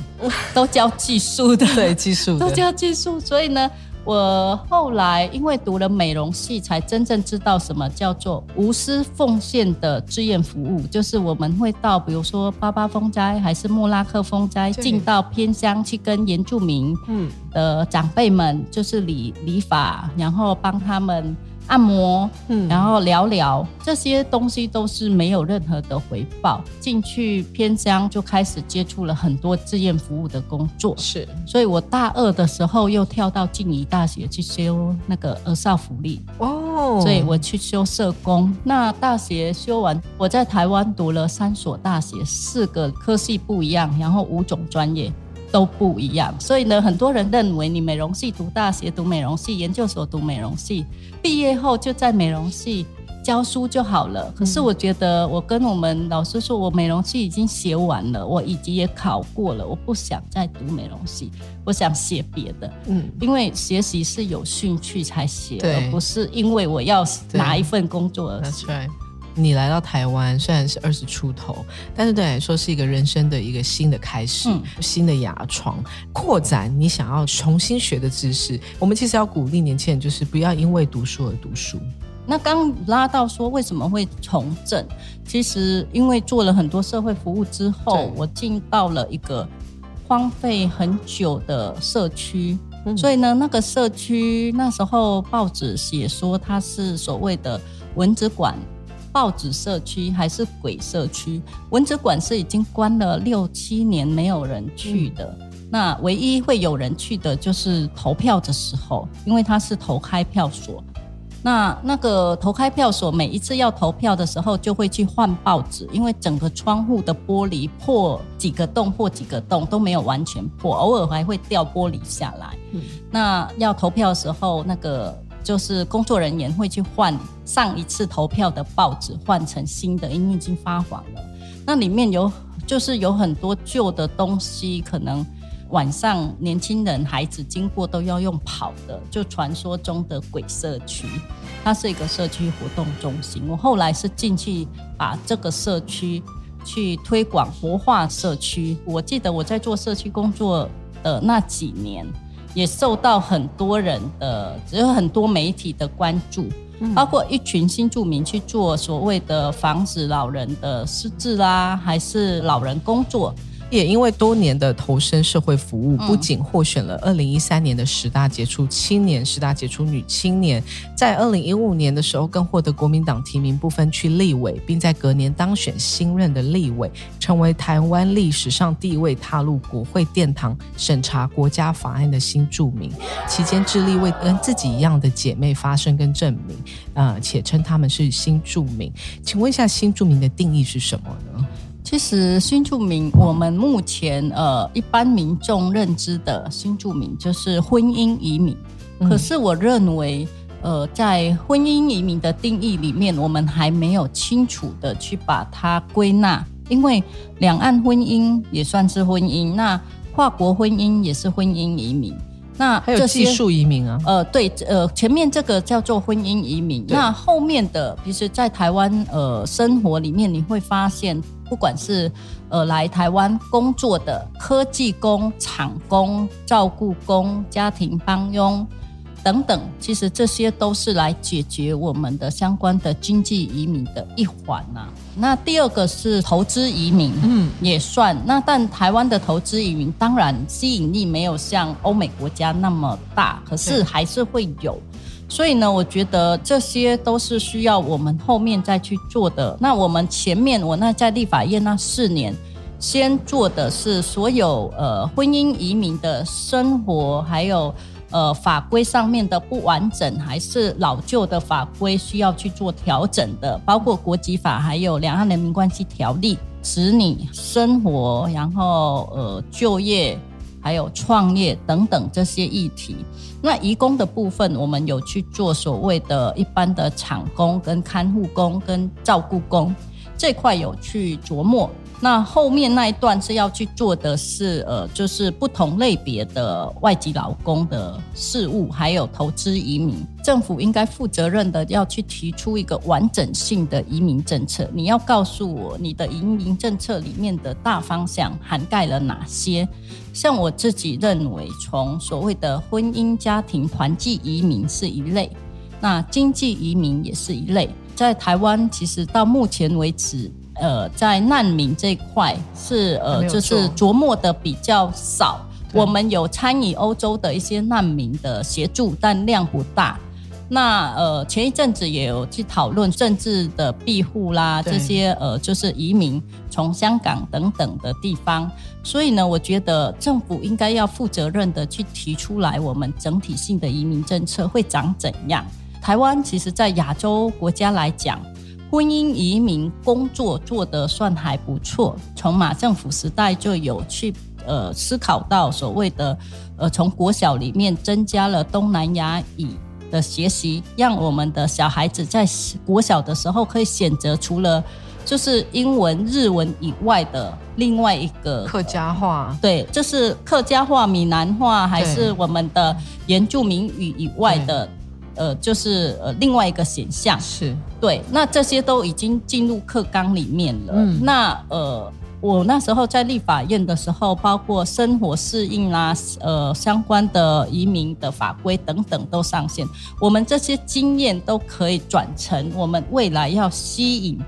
都教技术的，对，技术都教技术。所以呢，我后来因为读了美容系，才真正知道什么叫做无私奉献的志愿服务。就是我们会到，比如说巴巴风灾还是莫拉克风灾，进到偏乡去跟原住民嗯的长辈们，就是理理发，然后帮他们。按摩，嗯，然后聊聊这些东西都是没有任何的回报。进去偏乡就开始接触了很多志愿服务的工作，是。所以我大二的时候又跳到静宜大学去修那个儿少福利哦，所以我去修社工。那大学修完，我在台湾读了三所大学，四个科系不一样，然后五种专业。都不一样，所以呢，很多人认为你美容系读大学、读美容系、研究所读美容系，毕业后就在美容系教书就好了。可是我觉得，我跟我们老师说，我美容系已经学完了，我以及也考过了，我不想再读美容系，我想写别的。嗯，因为学习是有兴趣才写，而不是因为我要拿一份工作而写。你来到台湾虽然是二十出头，但是对你来说是一个人生的一个新的开始，新的牙床，扩展你想要重新学的知识。我们其实要鼓励年轻人，就是不要因为读书而读书。那刚拉到说为什么会从政，其实因为做了很多社会服务之后，我进到了一个荒废很久的社区，所以呢，那个社区那时候报纸写说它是所谓的蚊子馆。报纸社区还是鬼社区？文哲馆是已经关了六七年，没有人去的。那唯一会有人去的，就是投票的时候，因为它是投开票所。那那个投开票所，每一次要投票的时候，就会去换报纸，因为整个窗户的玻璃破几个洞，破几个洞都没有完全破，偶尔还会掉玻璃下来。那要投票的时候，那个。就是工作人员会去换上一次投票的报纸，换成新的，因为已经发黄了。那里面有就是有很多旧的东西，可能晚上年轻人孩子经过都要用跑的，就传说中的鬼社区，它是一个社区活动中心。我后来是进去把这个社区去推广活化社区。我记得我在做社区工作的那几年，也受到很多人的，只有很多媒体的关注。包括一群新住民去做所谓的防止老人的失智啦，还是老人工作。也因为多年的投身社会服务，不仅获选了二零一三年的十大杰出青年、十大杰出女青年，在二零一五年的时候更获得国民党提名不分区立委，并在隔年当选新任的立委，成为台湾历史上第一位踏入国会殿堂审查国家法案的新著名。期间致力为跟自己一样的姐妹发声跟证明，呃，且称他们是新著名。请问一下，新著名的定义是什么呢？其实新住民，我们目前呃一般民众认知的新住民就是婚姻移民。可是我认为，呃，在婚姻移民的定义里面，我们还没有清楚的去把它归纳。因为两岸婚姻也算是婚姻，那跨国婚姻也是婚姻移民。那还有技术移民啊？呃，对，呃，前面这个叫做婚姻移民，那后面的，其实，在台湾呃生活里面，你会发现，不管是呃来台湾工作的科技工、厂工、照顾工、家庭帮佣。等等，其实这些都是来解决我们的相关的经济移民的一环呐。那第二个是投资移民，嗯，也算。那但台湾的投资移民当然吸引力没有像欧美国家那么大，可是还是会有。所以呢，我觉得这些都是需要我们后面再去做的。那我们前面我那在立法院那四年，先做的是所有呃婚姻移民的生活，还有。呃，法规上面的不完整，还是老旧的法规需要去做调整的，包括国籍法，还有两岸人民关系条例，子女生活，然后呃就业，还有创业等等这些议题。那移工的部分，我们有去做所谓的一般的厂工、跟看护工、跟照顾工这块有去琢磨。那后面那一段是要去做的是，呃，就是不同类别的外籍劳工的事务，还有投资移民，政府应该负责任的要去提出一个完整性的移民政策。你要告诉我，你的移民政策里面的大方向涵盖了哪些？像我自己认为，从所谓的婚姻家庭团聚移民是一类，那经济移民也是一类。在台湾，其实到目前为止。呃，在难民这块是呃，就是琢磨的比较少。我们有参与欧洲的一些难民的协助，但量不大。那呃，前一阵子也有去讨论政治的庇护啦，这些呃，就是移民从香港等等的地方。所以呢，我觉得政府应该要负责任的去提出来，我们整体性的移民政策会长怎样？台湾其实，在亚洲国家来讲。婚姻移民工作做得算还不错，从马政府时代就有去呃思考到所谓的呃从国小里面增加了东南亚语的学习，让我们的小孩子在国小的时候可以选择除了就是英文、日文以外的另外一个客家话，对，就是客家话、闽南话还是我们的原住民语以外的。呃，就是呃，另外一个选项。是对，那这些都已经进入课纲里面了。嗯，那呃，我那时候在立法院的时候，包括生活适应啦，呃，相关的移民的法规等等都上线，我们这些经验都可以转成我们未来要吸引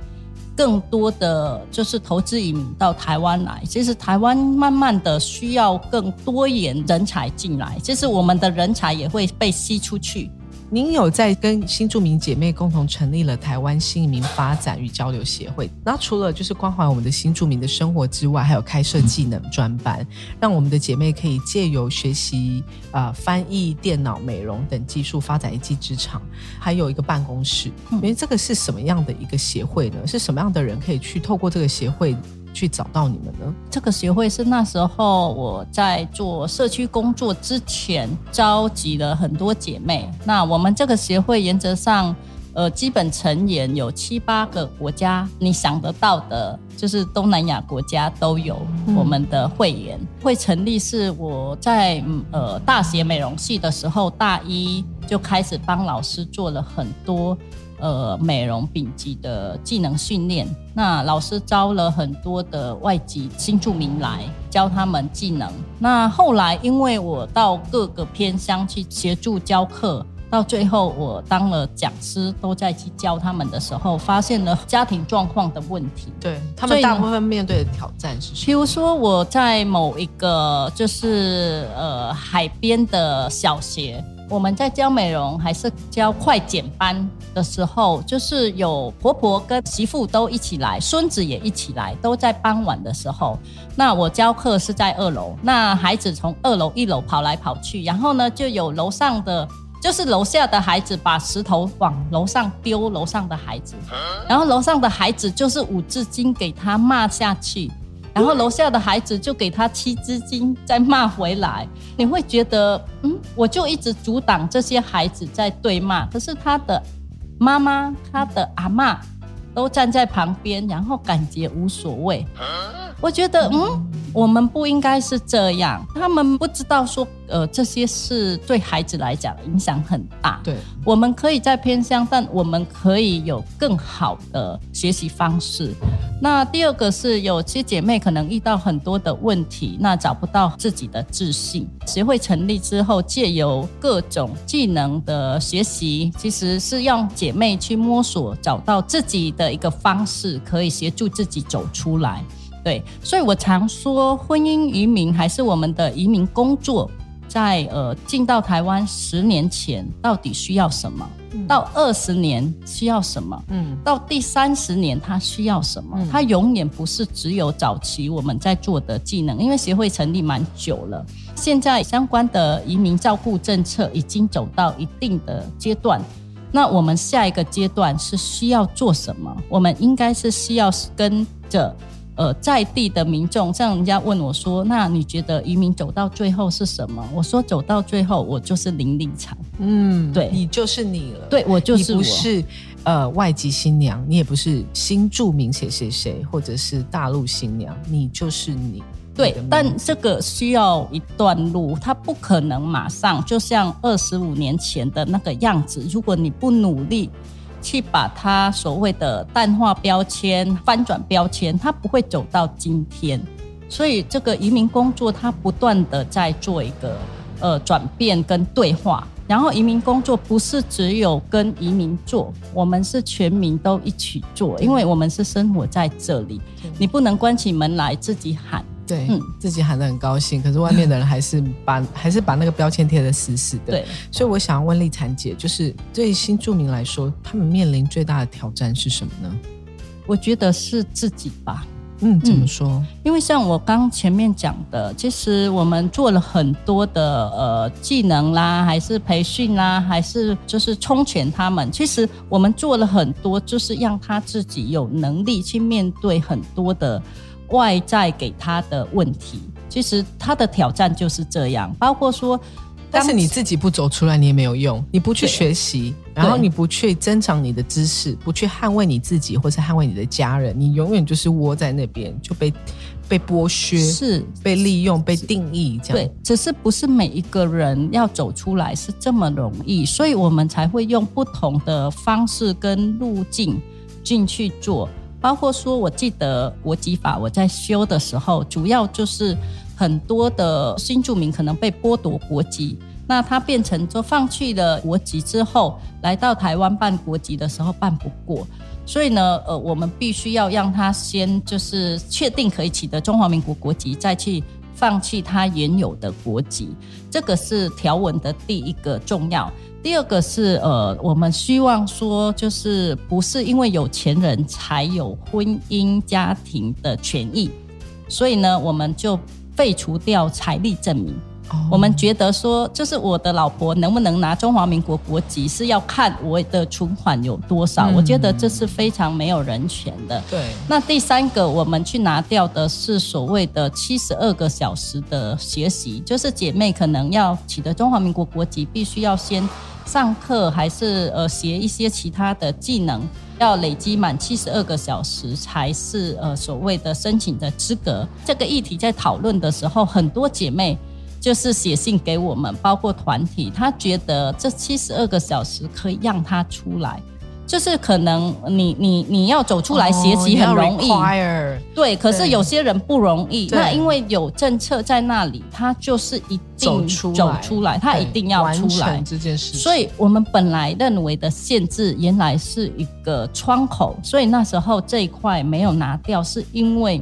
更多的就是投资移民到台湾来。其实台湾慢慢的需要更多元人才进来，其实我们的人才也会被吸出去。您有在跟新住民姐妹共同成立了台湾新移民发展与交流协会，那除了就是关怀我们的新住民的生活之外，还有开设技能专班，让我们的姐妹可以借由学习啊翻译、电脑、美容等技术，发展一技之长。还有一个办公室，因为这个是什么样的一个协会呢？是什么样的人可以去透过这个协会？去找到你们呢？这个协会是那时候我在做社区工作之前召集了很多姐妹。那我们这个协会原则上呃，基本成员有七八个国家，你想得到的，就是东南亚国家都有我们的会员。会成立是我在呃大学美容系的时候，大一就开始帮老师做了很多呃美容丙级的技能训练。那老师招了很多的外籍新住民来教他们技能。那后来因为我到各个偏乡去协助教课。到最后，我当了讲师，都在去教他们的时候，发现了家庭状况的问题。对他们大部分面对的挑战是什么？比如说，我在某一个就是呃海边的小学，我们在教美容还是教快剪班的时候，就是有婆婆跟媳妇都一起来，孙子也一起来，都在傍晚的时候。那我教课是在二楼，那孩子从二楼一楼跑来跑去，然后呢，就有楼上的。就是楼下的孩子把石头往楼上丢，楼上的孩子，然后楼上的孩子就是五字经给他骂下去，然后楼下的孩子就给他七只金再骂回来。你会觉得，嗯，我就一直阻挡这些孩子在对骂，可是他的妈妈、他的阿妈都站在旁边，然后感觉无所谓。我觉得，嗯，我们不应该是这样。他们不知道说，呃，这些是对孩子来讲影响很大。对，我们可以在偏乡，但我们可以有更好的学习方式。那第二个是，有些姐妹可能遇到很多的问题，那找不到自己的自信。协会成立之后，借由各种技能的学习，其实是让姐妹去摸索，找到自己的一个方式，可以协助自己走出来。对，所以我常说，婚姻移民还是我们的移民工作，在呃进到台湾十年前，到底需要什么？到二十年需要什么？嗯，到第三十年他需要什么？他永远不是只有早期我们在做的技能，因为协会成立蛮久了，现在相关的移民照顾政策已经走到一定的阶段，那我们下一个阶段是需要做什么？我们应该是需要跟着。呃，在地的民众，像人家问我说：“那你觉得移民走到最后是什么？”我说：“走到最后，我就是林立场。”嗯，对，你就是你了。对，我就是你不是呃外籍新娘，你也不是新著名谁谁谁，或者是大陆新娘，你就是你。对，但这个需要一段路，它不可能马上就像二十五年前的那个样子。如果你不努力。去把它所谓的淡化标签、翻转标签，它不会走到今天。所以这个移民工作，它不断的在做一个呃转变跟对话。然后移民工作不是只有跟移民做，我们是全民都一起做，因为我们是生活在这里，你不能关起门来自己喊。对，自己喊得很高兴，可是外面的人还是把 还是把那个标签贴得死死的。对，所以我想要问丽婵姐，就是对新住民来说，他们面临最大的挑战是什么呢？我觉得是自己吧。嗯，怎么说？因为像我刚前面讲的，其实我们做了很多的呃技能啦，还是培训啦，还是就是充钱他们。其实我们做了很多，就是让他自己有能力去面对很多的。外在给他的问题，其实他的挑战就是这样，包括说，但是你自己不走出来，你也没有用，你不去学习，然后你不去增长你的知识，不去捍卫你自己，或是捍卫你的家人，你永远就是窝在那边，就被被剥削，是被利用、被定义这样。对，只是不是每一个人要走出来是这么容易，所以我们才会用不同的方式跟路径进去做。包括说，我记得国籍法我在修的时候，主要就是很多的新住民可能被剥夺国籍，那他变成说放弃了国籍之后，来到台湾办国籍的时候办不过，所以呢，呃，我们必须要让他先就是确定可以取得中华民国国籍，再去放弃他原有的国籍，这个是条文的第一个重要。第二个是呃，我们希望说，就是不是因为有钱人才有婚姻家庭的权益，所以呢，我们就废除掉财力证明。我们觉得说，就是我的老婆能不能拿中华民国国籍，是要看我的存款有多少。我觉得这是非常没有人权的。对。那第三个，我们去拿掉的是所谓的七十二个小时的学习，就是姐妹可能要取得中华民国国籍，必须要先上课还是呃学一些其他的技能，要累积满七十二个小时才是呃所谓的申请的资格。这个议题在讨论的时候，很多姐妹就是写信给我们，包括团体，她觉得这七十二个小时可以让她出来。就是可能你你你要走出来学习很容易，对，可是有些人不容易。那因为有政策在那里，他就是一定走出来，他一定要出来这件事。所以我们本来认为的限制，原来是一个窗口，所以那时候这一块没有拿掉，是因为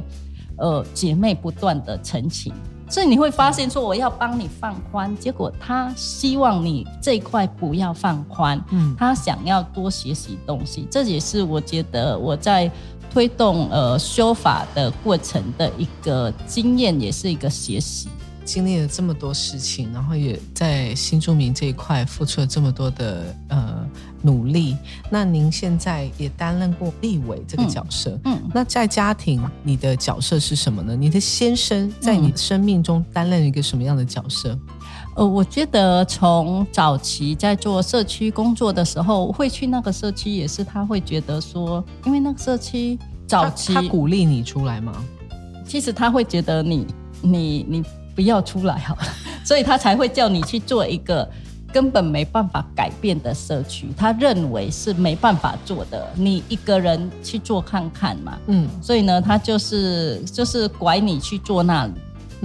呃姐妹不断的澄清。所以你会发现，说我要帮你放宽，结果他希望你这一块不要放宽，嗯，他想要多学习东西，这也是我觉得我在推动呃修法的过程的一个经验，也是一个学习。经历了这么多事情，然后也在新住民这一块付出了这么多的呃努力。那您现在也担任过立委这个角色，嗯，那在家庭你的角色是什么呢？你的先生在你生命中担任一个什么样的角色？呃，我觉得从早期在做社区工作的时候，会去那个社区，也是他会觉得说，因为那个社区早期他鼓励你出来吗？其实他会觉得你你你。不要出来好了，所以他才会叫你去做一个根本没办法改变的社区，他认为是没办法做的，你一个人去做看看嘛。嗯，所以呢，他就是就是拐你去做那里，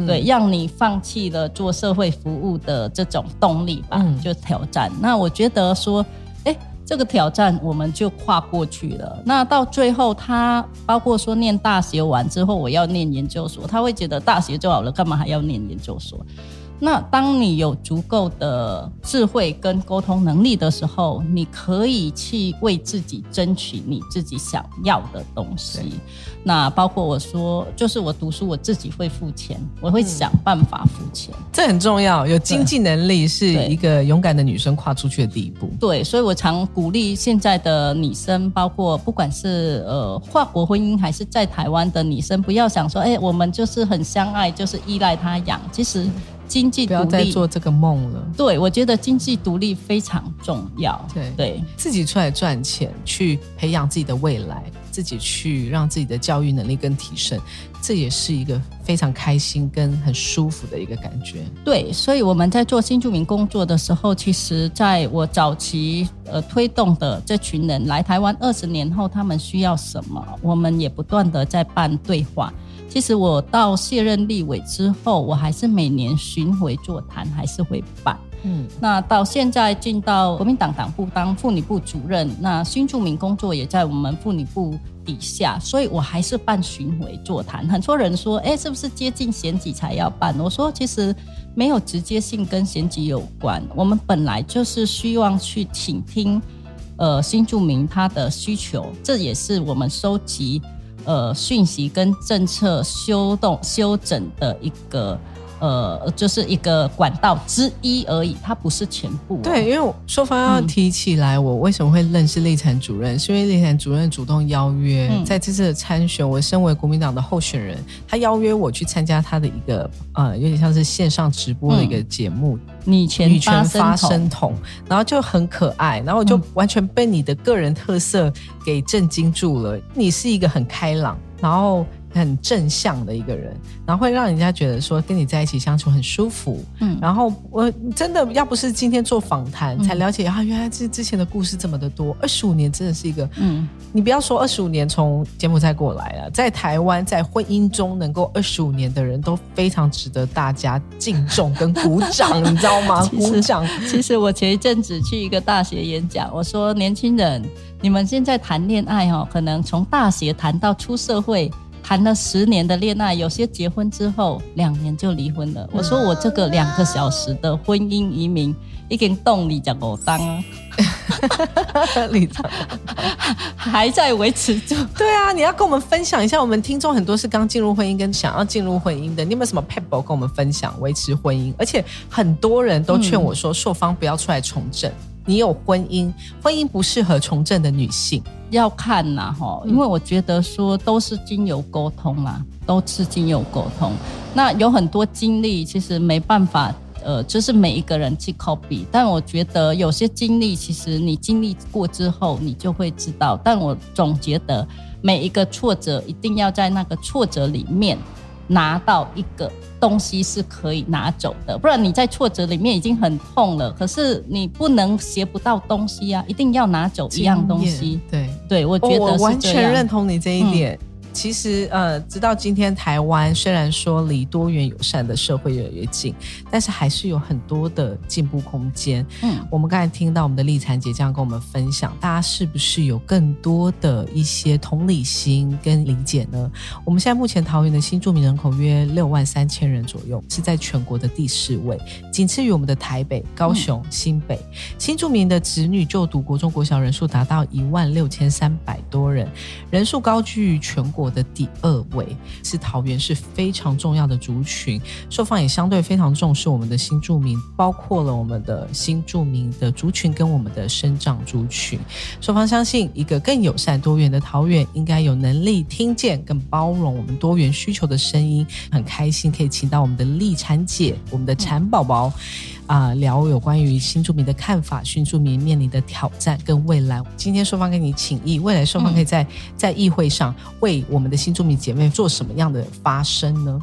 对，让你放弃了做社会服务的这种动力吧，就挑战。那我觉得说，哎。这个挑战我们就跨过去了。那到最后，他包括说念大学完之后，我要念研究所，他会觉得大学就好了，干嘛还要念研究所？那当你有足够的智慧跟沟通能力的时候，你可以去为自己争取你自己想要的东西。那包括我说，就是我读书我自己会付钱，我会想办法付钱，这很重要。有经济能力是一个勇敢的女生跨出去的第一步。对，所以我常鼓励现在的女生，包括不管是呃跨国婚姻还是在台湾的女生，不要想说，哎，我们就是很相爱，就是依赖他养，其实。经济不要再做这个梦了。对，我觉得经济独立非常重要。对对，自己出来赚钱，去培养自己的未来，自己去让自己的教育能力更提升，这也是一个非常开心跟很舒服的一个感觉。对，所以我们在做新住民工作的时候，其实在我早期呃推动的这群人来台湾二十年后，他们需要什么，我们也不断的在办对话。其实我到卸任立委之后，我还是每年巡回座谈，还是会办。嗯，那到现在进到国民党党部当妇女部主任，那新住民工作也在我们妇女部底下，所以我还是办巡回座谈。很多人说，哎，是不是接近选举才要办？我说，其实没有直接性跟选举有关。我们本来就是希望去倾听，呃，新住民他的需求，这也是我们收集。呃，讯息跟政策修动修整的一个。呃，就是一个管道之一而已，它不是全部。对，因为说方要提起来，我为什么会认识立产主任？是因为立产主任主动邀约，在这次的参选，我身为国民党的候选人，他邀约我去参加他的一个呃，有点像是线上直播的一个节目，女权女权发声筒，然后就很可爱，然后我就完全被你的个人特色给震惊住了。你是一个很开朗，然后。很正向的一个人，然后会让人家觉得说跟你在一起相处很舒服。嗯，然后我真的要不是今天做访谈才了解啊，原来这之前的故事这么的多。二十五年真的是一个，嗯，你不要说二十五年从柬埔寨过来了，在台湾在婚姻中能够二十五年的人都非常值得大家敬重跟鼓掌，你知道吗？鼓掌。其实我前一阵子去一个大学演讲，我说年轻人，你们现在谈恋爱哦，可能从大学谈到出社会。谈了十年的恋爱，有些结婚之后两年就离婚了。我说我这个两个小时的婚姻移民，一根动力叫我当，李长 还在维持住。对啊，你要跟我们分享一下，我们听众很多是刚进入婚姻跟想要进入婚姻的，你有没有什么 pebble 跟我们分享维持婚姻？而且很多人都劝我说，朔方不要出来从政。你有婚姻，婚姻不适合从政的女性要看呐，哈，因为我觉得说都是经由沟通啦，都是经由沟通。那有很多经历，其实没办法，呃，就是每一个人去 copy。但我觉得有些经历，其实你经历过之后，你就会知道。但我总觉得每一个挫折，一定要在那个挫折里面拿到一个东西是可以拿走的，不然你在挫折里面已经很痛了，可是你不能学不到东西啊，一定要拿走一样东西。对，对我觉得我完全认同你这一点。其实，呃，直到今天，台湾虽然说离多元友善的社会越来越近，但是还是有很多的进步空间。嗯，我们刚才听到我们的丽婵姐这样跟我们分享，大家是不是有更多的一些同理心跟理解呢？我们现在目前桃园的新住民人口约六万三千人左右，是在全国的第四位，仅次于我们的台北、高雄、新北。新住民的子女就读国中、国小人数达到一万六千三百多人，人数高居全国。的第二位是桃园，是非常重要的族群。受访也相对非常重视我们的新住民，包括了我们的新住民的族群跟我们的生长族群。受访相信，一个更友善多元的桃园，应该有能力听见、更包容我们多元需求的声音。很开心可以请到我们的丽产姐，我们的产宝宝。啊，聊有关于新住民的看法，新住民面临的挑战跟未来。今天双方跟你请益，未来双方可以在在议会上为我们的新住民姐妹做什么样的发声呢？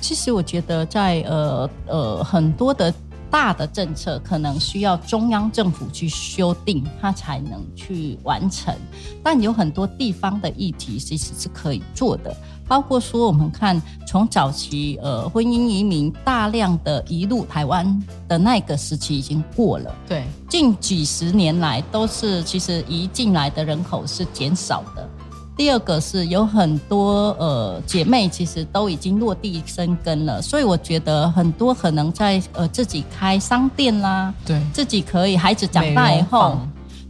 其实我觉得，在呃呃很多的大的政策，可能需要中央政府去修订，它才能去完成。但有很多地方的议题，其实是可以做的。包括说，我们看从早期呃婚姻移民大量的移入台湾的那个时期已经过了，对，近几十年来都是其实移进来的人口是减少的。第二个是有很多呃姐妹其实都已经落地生根了，所以我觉得很多可能在呃自己开商店啦，对，自己可以孩子长大以后。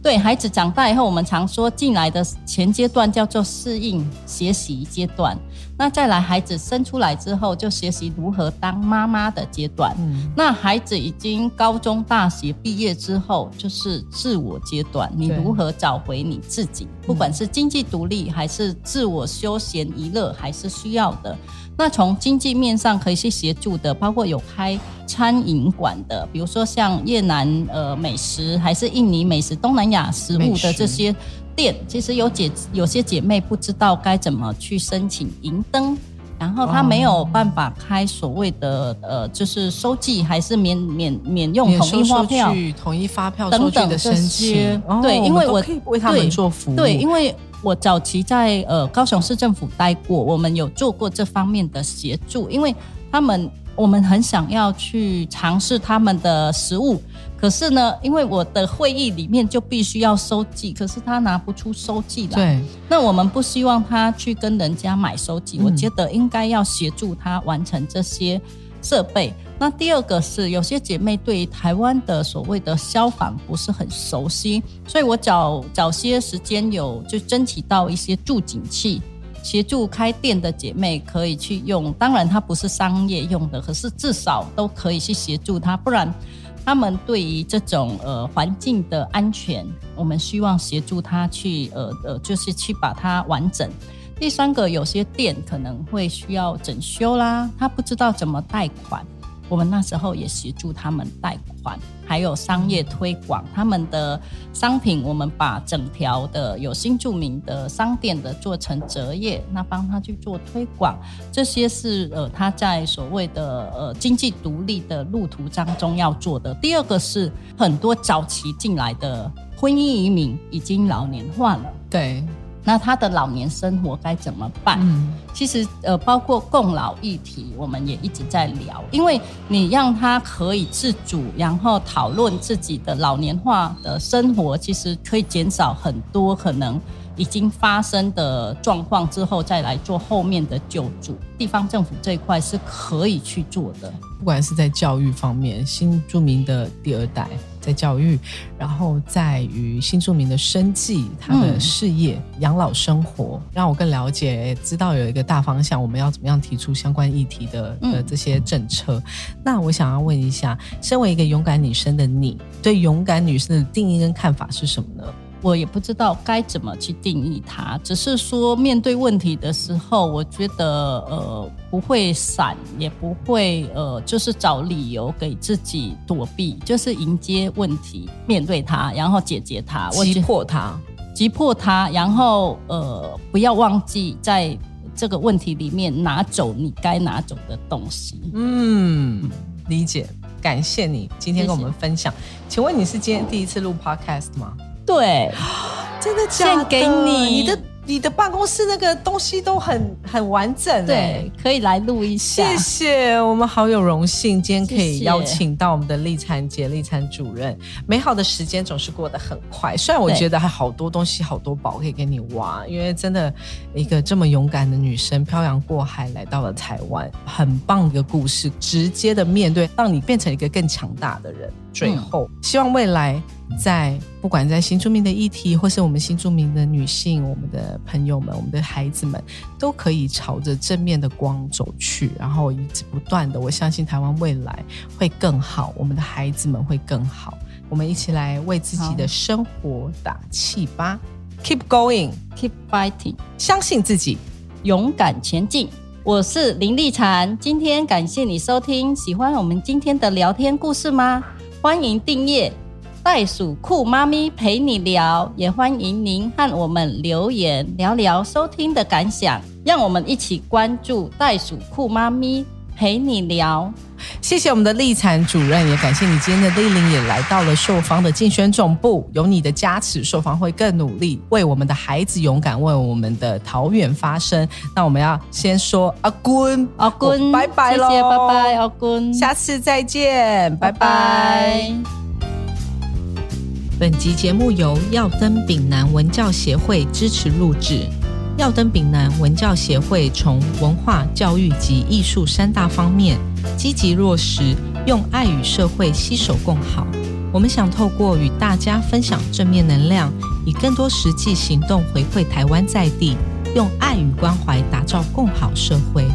对孩子长大以后，我们常说进来的前阶段叫做适应学习阶段，那再来孩子生出来之后，就学习如何当妈妈的阶段。嗯，那孩子已经高中、大学毕业之后，就是自我阶段，你如何找回你自己？不管是经济独立，还是自我休闲娱乐，还是需要的。那从经济面上可以去协助的，包括有开餐饮馆的，比如说像越南呃美食，还是印尼美食、东南亚食物的这些店，其实有姐有些姐妹不知道该怎么去申请银灯，然后她没有办法开所谓的呃，就是收据还是免免免用统一发票、统一发票等等这些，对，因为我可以为他们做服务，对，因为。我早期在呃高雄市政府待过，我们有做过这方面的协助，因为他们我们很想要去尝试他们的食物，可是呢，因为我的会议里面就必须要收寄，可是他拿不出收寄来。对，那我们不希望他去跟人家买收记，我觉得应该要协助他完成这些设备。那第二个是有些姐妹对台湾的所谓的消防不是很熟悉，所以我早早些时间有就争取到一些助警器，协助开店的姐妹可以去用。当然它不是商业用的，可是至少都可以去协助她，不然他们对于这种呃环境的安全，我们希望协助他去呃呃就是去把它完整。第三个有些店可能会需要整修啦，他不知道怎么贷款。我们那时候也协助他们贷款，还有商业推广他们的商品。我们把整条的有新著名的商店的做成折页，那帮他去做推广。这些是呃他在所谓的呃经济独立的路途当中要做的。第二个是很多早期进来的婚姻移民已经老年化了，对。那他的老年生活该怎么办？其实呃，包括共老议题，我们也一直在聊。因为你让他可以自主，然后讨论自己的老年化的生活，其实可以减少很多可能已经发生的状况，之后再来做后面的救助。地方政府这一块是可以去做的，不管是在教育方面，新著名的第二代。在教育，然后在于新住民的生计、他的事业、养老生活，让我更了解，知道有一个大方向，我们要怎么样提出相关议题的呃这些政策。那我想要问一下，身为一个勇敢女生的你，对勇敢女生的定义跟看法是什么呢？我也不知道该怎么去定义它。只是说面对问题的时候，我觉得呃不会闪，也不会呃就是找理由给自己躲避，就是迎接问题，面对它，然后解决它，击破它，击破它，然后呃不要忘记在这个问题里面拿走你该拿走的东西。嗯，理解。感谢你今天跟我们分享，请问你是今天第一次录 podcast 吗？对，真的献给你你的。你的办公室那个东西都很很完整，对，可以来录一下。谢谢，我们好有荣幸，今天可以邀请到我们的立产姐、立产主任。美好的时间总是过得很快，虽然我觉得还好多东西、好多宝可以给你挖，因为真的一个这么勇敢的女生漂洋过海来到了台湾，很棒的故事，直接的面对，让你变成一个更强大的人。最后，希望未来在不管在新住民的议题，或是我们新住民的女性，我们的朋友们，我们的孩子们，都可以朝着正面的光走去，然后一直不断的，我相信台湾未来会更好，我们的孩子们会更好。我们一起来为自己的生活打气吧！Keep going，Keep fighting，相信自己，勇敢前进。我是林立婵，今天感谢你收听，喜欢我们今天的聊天故事吗？欢迎订阅袋鼠酷妈咪陪你聊，也欢迎您和我们留言聊聊收听的感想，让我们一起关注袋鼠酷妈咪。陪你聊。谢谢我们的立产主任，也感谢你今天的莅临，也来到了寿方的竞选总部。有你的加持，寿方会更努力，为我们的孩子勇敢，为我们的桃园发声。那我们要先说阿坤，阿坤，拜拜喽，谢谢，拜拜，阿坤，下次再见，拜拜。本集节目由耀登丙南文教协会支持录制。耀登丙南文教协会从文化、教育及艺术三大方面。积极落实，用爱与社会携手共好。我们想透过与大家分享正面能量，以更多实际行动回馈台湾在地，用爱与关怀打造共好社会。